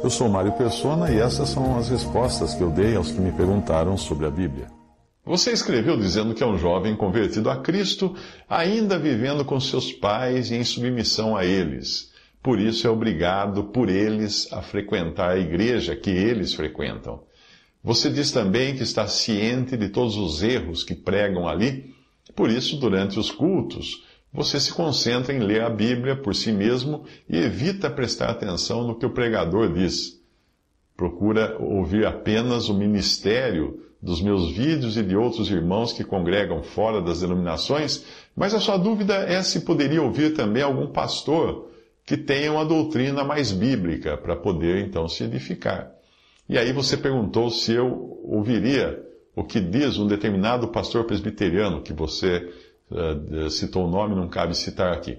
Eu sou Mário Persona e essas são as respostas que eu dei aos que me perguntaram sobre a Bíblia. Você escreveu dizendo que é um jovem convertido a Cristo, ainda vivendo com seus pais e em submissão a eles. Por isso é obrigado por eles a frequentar a igreja que eles frequentam. Você diz também que está ciente de todos os erros que pregam ali, por isso, durante os cultos, você se concentra em ler a Bíblia por si mesmo e evita prestar atenção no que o pregador diz. Procura ouvir apenas o ministério dos meus vídeos e de outros irmãos que congregam fora das denominações, mas a sua dúvida é se poderia ouvir também algum pastor que tenha uma doutrina mais bíblica para poder então se edificar. E aí você perguntou se eu ouviria o que diz um determinado pastor presbiteriano, que você citou o nome, não cabe citar aqui.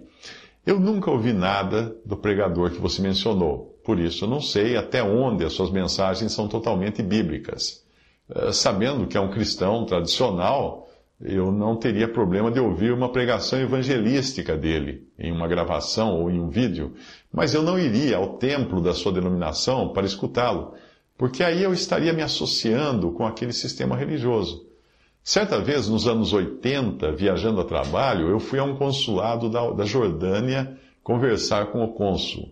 Eu nunca ouvi nada do pregador que você mencionou, por isso eu não sei até onde as suas mensagens são totalmente bíblicas. Uh, sabendo que é um cristão tradicional, eu não teria problema de ouvir uma pregação evangelística dele, em uma gravação ou em um vídeo, mas eu não iria ao templo da sua denominação para escutá-lo porque aí eu estaria me associando com aquele sistema religioso. Certa vez, nos anos 80, viajando a trabalho, eu fui a um consulado da, da Jordânia conversar com o cônsul.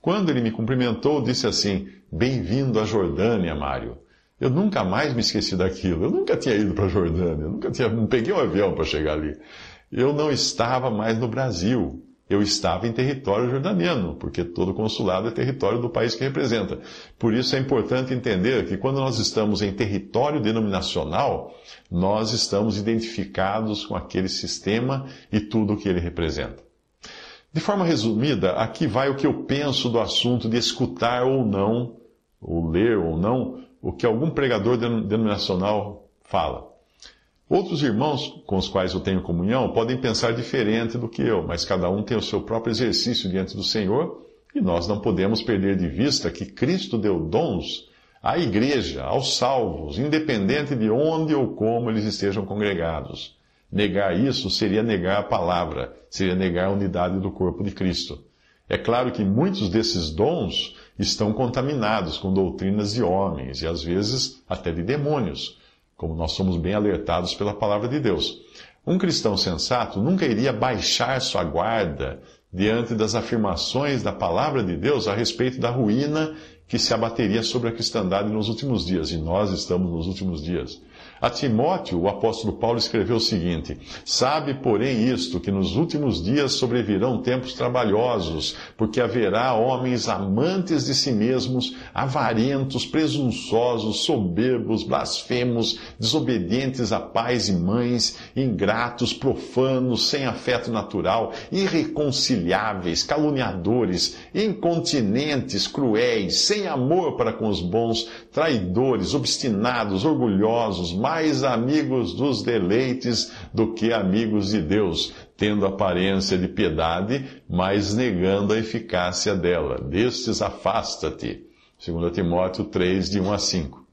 Quando ele me cumprimentou, disse assim: Bem-vindo à Jordânia, Mário. Eu nunca mais me esqueci daquilo. Eu nunca tinha ido para a Jordânia, eu nunca tinha, não peguei um avião para chegar ali. Eu não estava mais no Brasil eu estava em território jordaniano, porque todo consulado é território do país que representa. Por isso é importante entender que quando nós estamos em território denominacional, nós estamos identificados com aquele sistema e tudo o que ele representa. De forma resumida, aqui vai o que eu penso do assunto de escutar ou não, ou ler ou não, o que algum pregador denominacional fala. Outros irmãos com os quais eu tenho comunhão podem pensar diferente do que eu, mas cada um tem o seu próprio exercício diante do Senhor e nós não podemos perder de vista que Cristo deu dons à igreja, aos salvos, independente de onde ou como eles estejam congregados. Negar isso seria negar a palavra, seria negar a unidade do corpo de Cristo. É claro que muitos desses dons estão contaminados com doutrinas de homens e às vezes até de demônios como nós somos bem alertados pela palavra de Deus. Um cristão sensato nunca iria baixar sua guarda diante das afirmações da palavra de Deus a respeito da ruína que se abateria sobre a cristandade nos últimos dias, e nós estamos nos últimos dias. A Timóteo, o apóstolo Paulo escreveu o seguinte: Sabe, porém, isto, que nos últimos dias sobrevirão tempos trabalhosos, porque haverá homens amantes de si mesmos, avarentos, presunçosos, soberbos, blasfemos, desobedientes a pais e mães, ingratos, profanos, sem afeto natural, irreconciliáveis, caluniadores, incontinentes, cruéis, sem amor para com os bons, traidores, obstinados, orgulhosos, mais amigos dos deleites do que amigos de Deus, tendo aparência de piedade, mas negando a eficácia dela. Destes afasta-te. 2 Timóteo 3, de 1 a 5.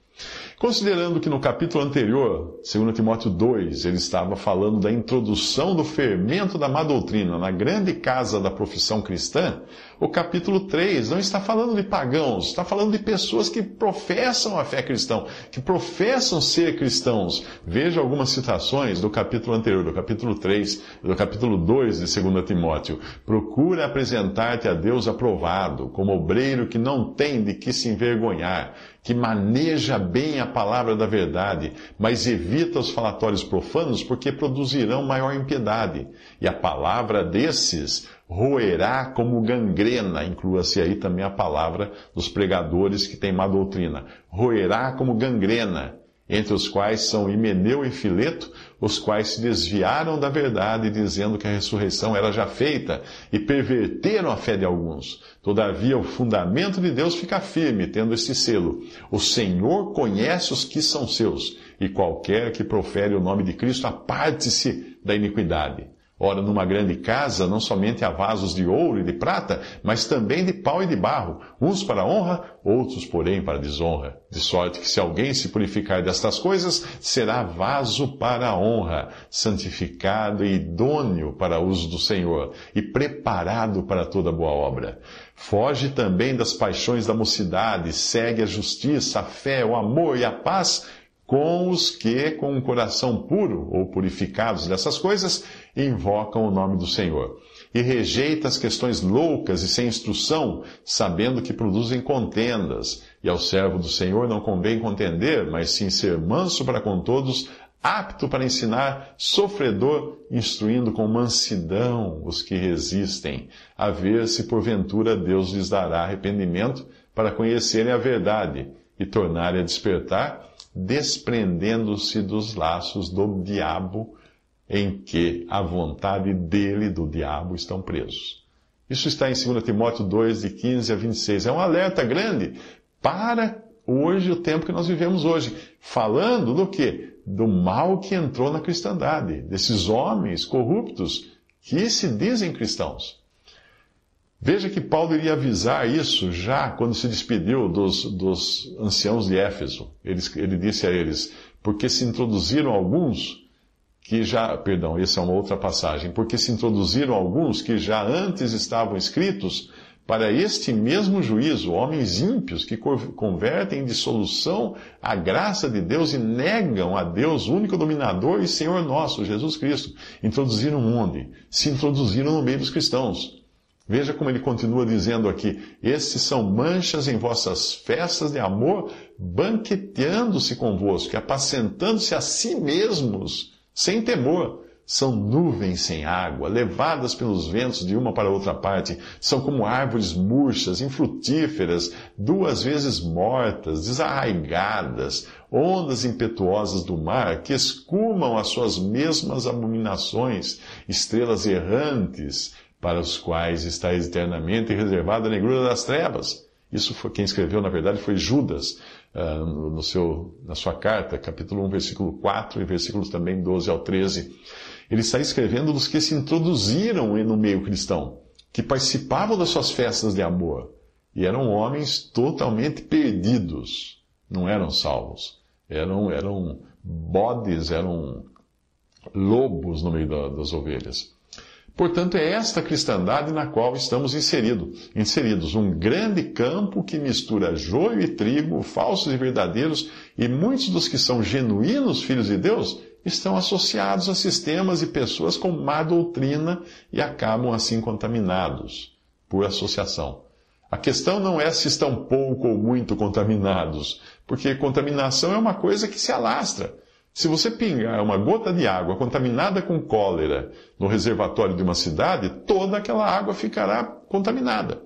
Considerando que no capítulo anterior, 2 Timóteo 2, ele estava falando da introdução do fermento da má doutrina na grande casa da profissão cristã, o capítulo 3 não está falando de pagãos, está falando de pessoas que professam a fé cristã, que professam ser cristãos. Veja algumas citações do capítulo anterior, do capítulo 3, do capítulo 2 de 2 Timóteo. Procura apresentar-te a Deus aprovado, como obreiro que não tem de que se envergonhar, que maneja bem a palavra da verdade, mas evita os falatórios profanos, porque produzirão maior impiedade. E a palavra desses roerá como gangrena, inclua-se aí também a palavra dos pregadores que têm má doutrina. Roerá como gangrena, entre os quais são Himeneu e Fileto, os quais se desviaram da verdade, dizendo que a ressurreição era já feita, e perverteram a fé de alguns. Todavia, o fundamento de Deus fica firme, tendo este selo: O Senhor conhece os que são seus, e qualquer que profere o nome de Cristo, aparte-se da iniquidade. Ora, numa grande casa, não somente há vasos de ouro e de prata, mas também de pau e de barro, uns para honra, outros, porém, para desonra. De sorte que se alguém se purificar destas coisas, será vaso para honra, santificado e idôneo para uso do Senhor, e preparado para toda boa obra. Foge também das paixões da mocidade, segue a justiça, a fé, o amor e a paz, com os que, com um coração puro ou purificados dessas coisas, invocam o nome do Senhor. E rejeita as questões loucas e sem instrução, sabendo que produzem contendas. E ao servo do Senhor não convém contender, mas sim ser manso para com todos, apto para ensinar, sofredor, instruindo com mansidão os que resistem, a ver se porventura Deus lhes dará arrependimento para conhecerem a verdade e tornarem a despertar, desprendendo-se dos laços do diabo em que a vontade dele, do diabo, estão presos. Isso está em 2 Timóteo 2, de 15 a 26. É um alerta grande para hoje, o tempo que nós vivemos hoje. Falando do que? Do mal que entrou na cristandade, desses homens corruptos que se dizem cristãos. Veja que Paulo iria avisar isso já quando se despediu dos, dos anciãos de Éfeso. Ele, ele disse a eles: Porque se introduziram alguns que já, perdão, essa é uma outra passagem, porque se introduziram alguns que já antes estavam escritos para este mesmo juízo, homens ímpios que convertem em dissolução a graça de Deus e negam a Deus, único dominador e Senhor nosso, Jesus Cristo. Introduziram onde? Se introduziram no meio dos cristãos. Veja como ele continua dizendo aqui: esses são manchas em vossas festas de amor, banqueteando-se convosco, apacentando-se a si mesmos, sem temor. São nuvens sem água, levadas pelos ventos de uma para outra parte. São como árvores murchas, infrutíferas, duas vezes mortas, desarraigadas, ondas impetuosas do mar que escumam as suas mesmas abominações, estrelas errantes para os quais está eternamente reservada a negrura das trevas. Isso foi quem escreveu, na verdade, foi Judas, uh, no seu, na sua carta, capítulo 1, versículo 4 e versículos também 12 ao 13. Ele está escrevendo dos que se introduziram no meio cristão, que participavam das suas festas de amor, e eram homens totalmente perdidos, não eram salvos. Eram, eram bodes, eram lobos no meio da, das ovelhas. Portanto, é esta cristandade na qual estamos inserido, inseridos. Um grande campo que mistura joio e trigo, falsos e verdadeiros, e muitos dos que são genuínos filhos de Deus estão associados a sistemas e pessoas com má doutrina e acabam assim contaminados por associação. A questão não é se estão pouco ou muito contaminados, porque contaminação é uma coisa que se alastra. Se você pingar uma gota de água contaminada com cólera no reservatório de uma cidade, toda aquela água ficará contaminada.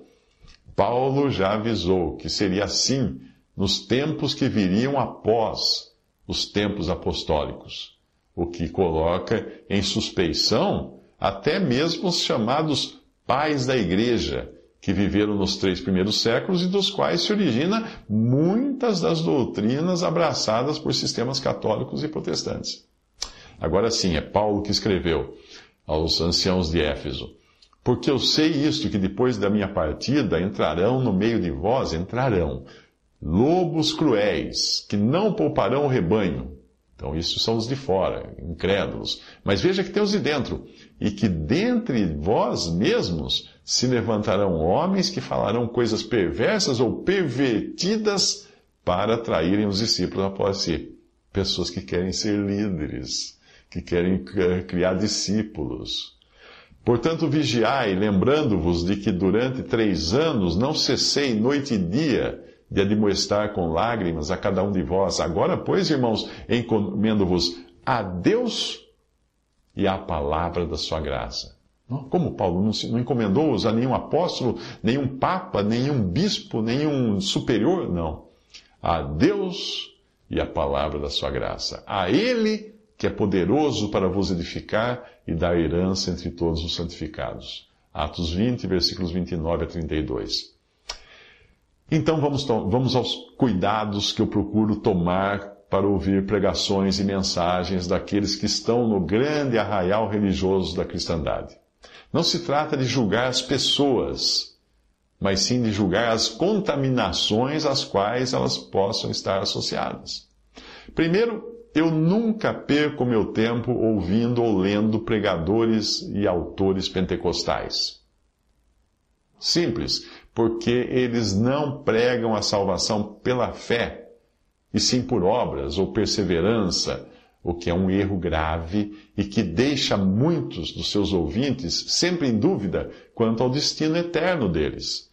Paulo já avisou que seria assim nos tempos que viriam após os tempos apostólicos, o que coloca em suspeição até mesmo os chamados pais da igreja, que viveram nos três primeiros séculos e dos quais se origina muitas das doutrinas abraçadas por sistemas católicos e protestantes. Agora sim, é Paulo que escreveu aos anciãos de Éfeso. Porque eu sei isto, que depois da minha partida entrarão no meio de vós, entrarão lobos cruéis, que não pouparão o rebanho. Então, isso são os de fora, incrédulos. Mas veja que tem os de dentro, e que dentre vós mesmos se levantarão homens que falarão coisas perversas ou pervertidas para atraírem os discípulos após si. Pessoas que querem ser líderes, que querem criar discípulos. Portanto, vigiai, lembrando-vos de que durante três anos não cessei noite e dia de admoestar com lágrimas a cada um de vós. Agora, pois, irmãos, encomendo-vos a Deus e à palavra da sua graça como Paulo não, não encomendou-os a nenhum apóstolo, nenhum papa, nenhum bispo, nenhum superior, não. A Deus e a palavra da sua graça. A Ele que é poderoso para vos edificar e dar herança entre todos os santificados. Atos 20, versículos 29 a 32. Então vamos, vamos aos cuidados que eu procuro tomar para ouvir pregações e mensagens daqueles que estão no grande arraial religioso da cristandade. Não se trata de julgar as pessoas, mas sim de julgar as contaminações às quais elas possam estar associadas. Primeiro, eu nunca perco meu tempo ouvindo ou lendo pregadores e autores pentecostais. Simples, porque eles não pregam a salvação pela fé e sim por obras ou perseverança, o que é um erro grave e que deixa muitos dos seus ouvintes sempre em dúvida quanto ao destino eterno deles.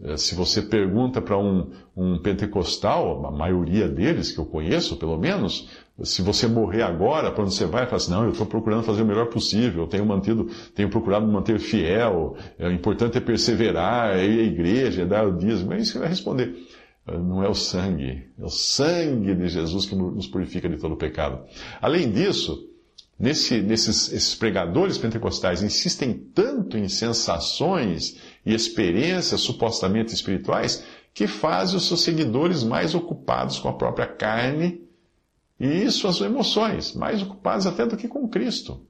Eh, se você pergunta para um, um, pentecostal, a maioria deles que eu conheço, pelo menos, se você morrer agora, para onde você vai? Fala assim, não, eu estou procurando fazer o melhor possível, eu tenho mantido, tenho procurado me manter fiel, é, o importante é perseverar, é ir à igreja, é dar o dízimo. É isso que vai responder não é o sangue, é o sangue de Jesus que nos purifica de todo o pecado. Além disso, nesse, nesses esses pregadores pentecostais insistem tanto em sensações e experiências supostamente espirituais que fazem os seus seguidores mais ocupados com a própria carne e suas emoções, mais ocupados até do que com Cristo.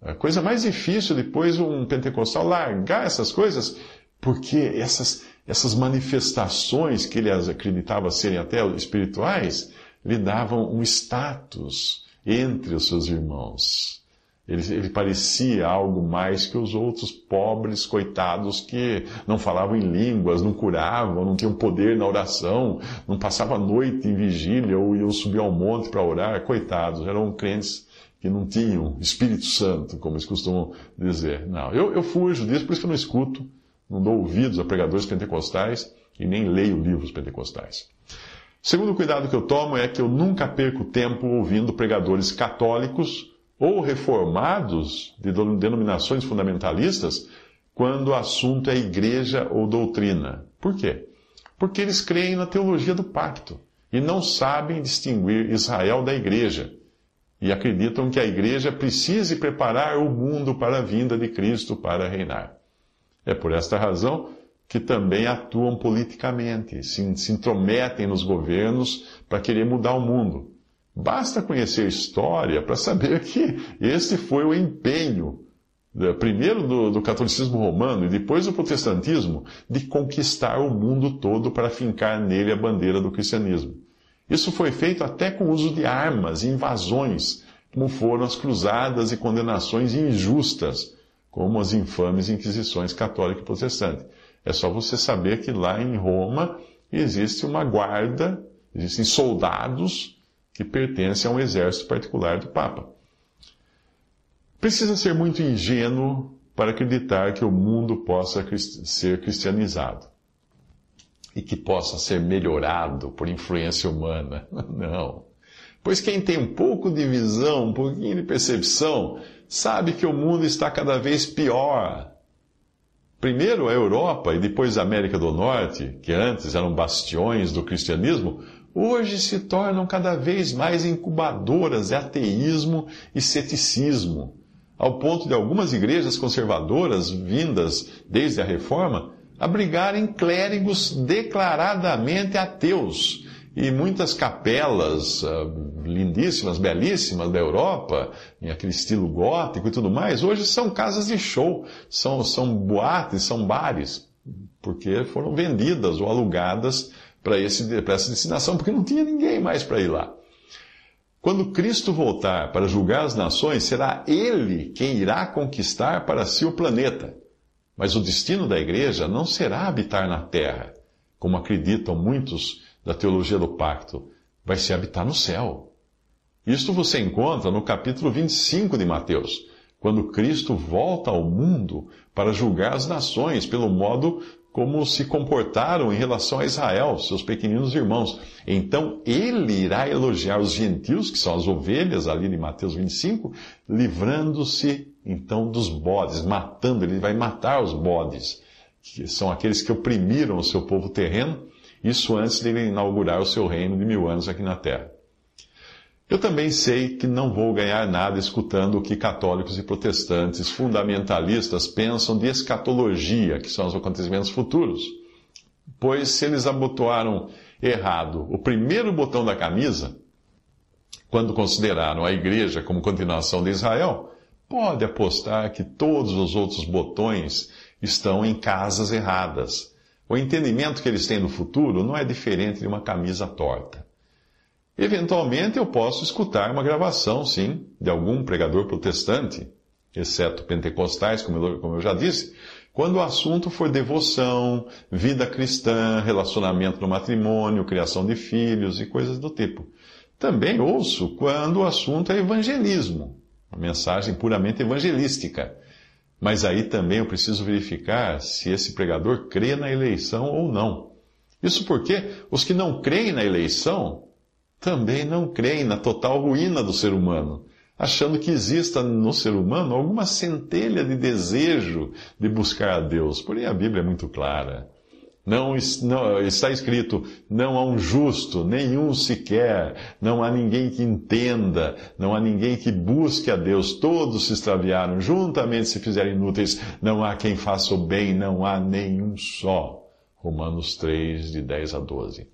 A coisa mais difícil depois um pentecostal largar essas coisas, porque essas essas manifestações que ele acreditava serem até espirituais, lhe davam um status entre os seus irmãos. Ele, ele, parecia algo mais que os outros pobres coitados que não falavam em línguas, não curavam, não tinham poder na oração, não passavam a noite em vigília ou iam subir ao monte para orar. Coitados, eram crentes que não tinham Espírito Santo, como eles costumam dizer. Não, eu, eu fujo disso, por isso que eu não escuto não dou ouvidos a pregadores pentecostais e nem leio livros pentecostais. Segundo cuidado que eu tomo é que eu nunca perco tempo ouvindo pregadores católicos ou reformados de denominações fundamentalistas quando o assunto é igreja ou doutrina. Por quê? Porque eles creem na teologia do pacto e não sabem distinguir Israel da igreja e acreditam que a igreja precise preparar o mundo para a vinda de Cristo para reinar. É por esta razão que também atuam politicamente, se, se intrometem nos governos para querer mudar o mundo. Basta conhecer a história para saber que esse foi o empenho, né, primeiro do, do, catolicismo romano e depois do protestantismo, de conquistar o mundo todo para fincar nele a bandeira do cristianismo. Isso foi feito até com o uso de armas e invasões, como foram as cruzadas e condenações injustas como as infames inquisições católica e protestante. É só você saber que lá em Roma existe uma guarda, existem soldados que pertencem a um exército particular do Papa. Precisa ser muito ingênuo para acreditar que o mundo possa ser cristianizado e que possa ser melhorado por influência humana. Não. Pois quem tem um pouco de visão, um pouquinho de percepção, sabe que o mundo está cada vez pior. Primeiro a Europa e depois a América do Norte, que antes eram bastiões do cristianismo, hoje se tornam cada vez mais incubadoras de ateísmo e ceticismo, ao ponto de algumas igrejas conservadoras, vindas desde a Reforma, abrigarem clérigos declaradamente ateus e muitas capelas uh, lindíssimas, belíssimas da Europa, em aquele estilo gótico e tudo mais, hoje são casas de show, são, são boates, são bares, porque foram vendidas ou alugadas para essa destinação, porque não tinha ninguém mais para ir lá. Quando Cristo voltar para julgar as nações, será Ele quem irá conquistar para si o planeta. Mas o destino da igreja não será habitar na terra, como acreditam muitos da teologia do pacto, vai se habitar no céu. Isto você encontra no capítulo 25 de Mateus, quando Cristo volta ao mundo para julgar as nações pelo modo como se comportaram em relação a Israel, seus pequeninos irmãos. Então ele irá elogiar os gentios, que são as ovelhas ali de Mateus 25, livrando-se então dos bodes, matando, ele vai matar os bodes, que são aqueles que oprimiram o seu povo terreno Isso antes de ele inaugurar o seu reino de mil anos aqui na Terra. Eu também sei que não vou ganhar nada escutando o que católicos e protestantes fundamentalistas pensam de escatologia, que são os acontecimentos futuros. Pois se eles abotoaram errado o primeiro botão da camisa, quando consideraram a igreja como continuação de Israel, pode apostar que todos os outros botões estão em casas erradas. O entendimento que eles têm do futuro não é diferente de uma camisa torta. Eventualmente eu posso escutar uma gravação, sim, de algum pregador protestante, exceto pentecostais, como eu, já disse, quando o assunto for devoção, vida cristã, relacionamento no matrimônio, criação de filhos e coisas do tipo. Também ouço quando o assunto é evangelismo, uma mensagem puramente evangelística. Mas aí também eu preciso verificar se esse pregador crê na eleição ou não. Isso porque os que não creem na eleição também não creem na total ruína do ser humano, achando que exista no ser humano alguma centelha de desejo de buscar a Deus. Porém, a Bíblia é muito clara. Não, não, está escrito: não há um justo, nenhum sequer, não há ninguém que entenda, não há ninguém que busque a Deus, todos se extraviaram, juntamente se fizeram inúteis, não há quem faça o bem, não há nenhum só. Romanos 3, de 10 a 12.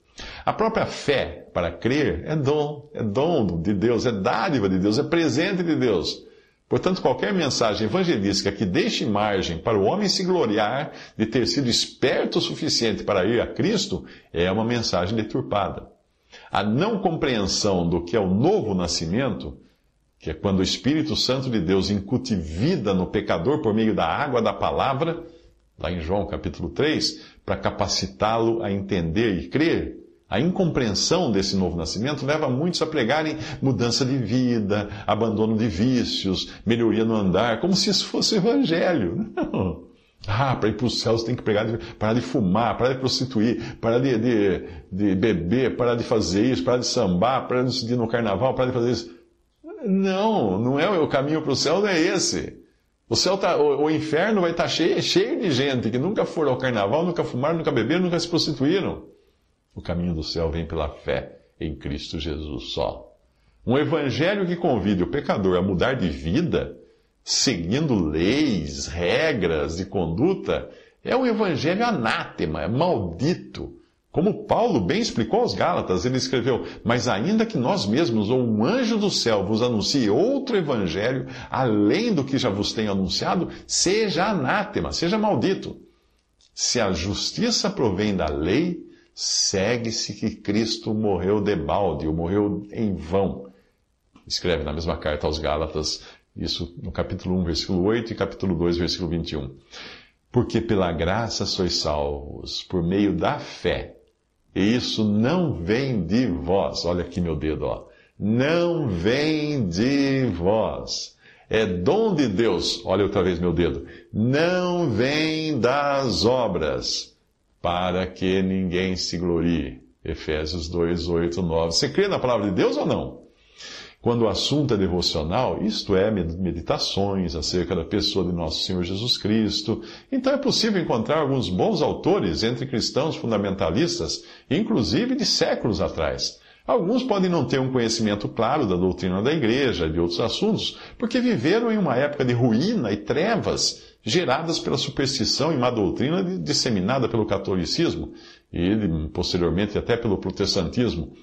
A própria fé para crer é dom, é dom de Deus, é dádiva de Deus, é presente de Deus. Portanto, qualquer mensagem evangelística que deixe margem para o homem se gloriar de ter sido esperto o suficiente para ir a Cristo é uma mensagem deturpada. A não compreensão do que é o novo nascimento, que é quando o Espírito Santo de Deus incute vida no pecador por meio da água da palavra, lá em João capítulo 3, para capacitá-lo a entender e crer, a incompreensão desse novo nascimento leva muitos a pregarem mudança de vida, abandono de vícios, melhoria no andar, como se isso fosse evangelho. Não. Ah, para ir para o céu você tem que pregar, parar de fumar, parar de prostituir, parar de, de, de, beber, parar de fazer isso, parar de sambar, parar de ir no carnaval, parar de fazer isso. Não, não é o caminho para o céu, não é esse. O, céu tá, o, o inferno vai estar tá cheio, cheio de gente que nunca foram ao carnaval, nunca fumaram, nunca beberam, nunca se prostituíram. O caminho do céu vem pela fé em Cristo Jesus só. Um evangelho que convide o pecador a mudar de vida, seguindo leis, regras de conduta, é um evangelho anátema, é maldito. Como Paulo bem explicou aos Gálatas, ele escreveu: Mas ainda que nós mesmos ou um anjo do céu vos anuncie outro evangelho, além do que já vos tenho anunciado, seja anátema, seja maldito. Se a justiça provém da lei, segue-se que Cristo morreu de balde, ou morreu em vão. Escreve na mesma carta aos Gálatas, isso no capítulo 1, versículo 8 e capítulo 2, versículo 21. Porque pela graça sois salvos, por meio da fé. E isso não vem de vós. Olha aqui meu dedo, ó. Não vem de vós. É dom de Deus. Olha outra vez meu dedo. Não vem das obras para que ninguém se glorie. Efésios 2, 8, 9. Você crê na palavra de Deus ou não? Quando o assunto é devocional, isto é, meditações acerca da pessoa de nosso Senhor Jesus Cristo, então é possível encontrar alguns bons autores entre cristãos fundamentalistas, inclusive de séculos atrás. Alguns podem não ter um conhecimento claro da doutrina da igreja, de outros assuntos, porque viveram em uma época de ruína e trevas geradas pela superstição e má doutrina disseminada pelo catolicismo e posteriormente até pelo protestantismo.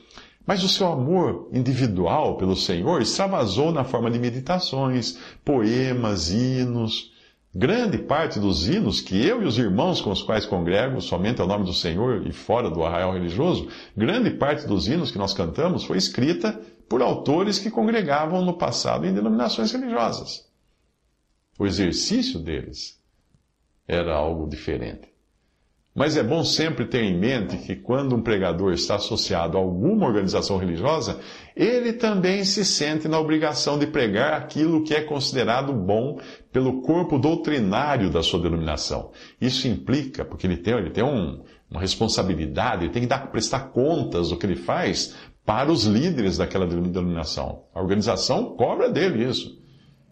Mas o seu amor individual pelo Senhor extravasou na forma de meditações, poemas, hinos. Grande parte dos hinos que eu e os irmãos com os quais congrego somente ao nome do Senhor e fora do arraial religioso, grande parte dos hinos que nós cantamos foi escrita por autores que congregavam no passado em denominações religiosas o exercício deles era algo diferente. Mas é bom sempre ter em mente que quando um pregador está associado a alguma organização religiosa, ele também se sente na obrigação de pregar aquilo que é considerado bom pelo corpo doutrinário da sua denominação. Isso implica, porque ele tem, ele tem um, uma responsabilidade, ele tem que dar, prestar contas do que ele faz para os líderes daquela denominação. A organização cobra dele isso.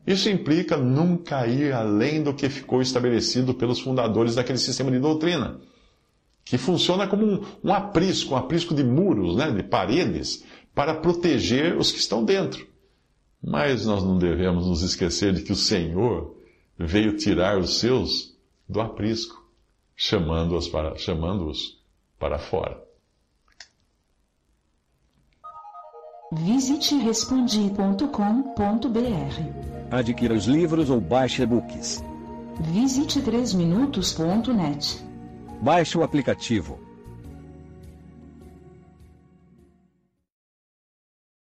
Isso implica nunca ir além do que ficou estabelecido pelos fundadores daquele sistema de doutrina, que funciona como um, um aprisco, um aprisco de muros, né, de paredes, para proteger os que estão dentro. Mas nós não devemos nos esquecer de que o Senhor veio tirar os seus do aprisco, chamando-os para, chamando para fora. Visite respondi.com.br. Adquira os livros ou baixe e-books. Visite 3minutos.net. Baixe o aplicativo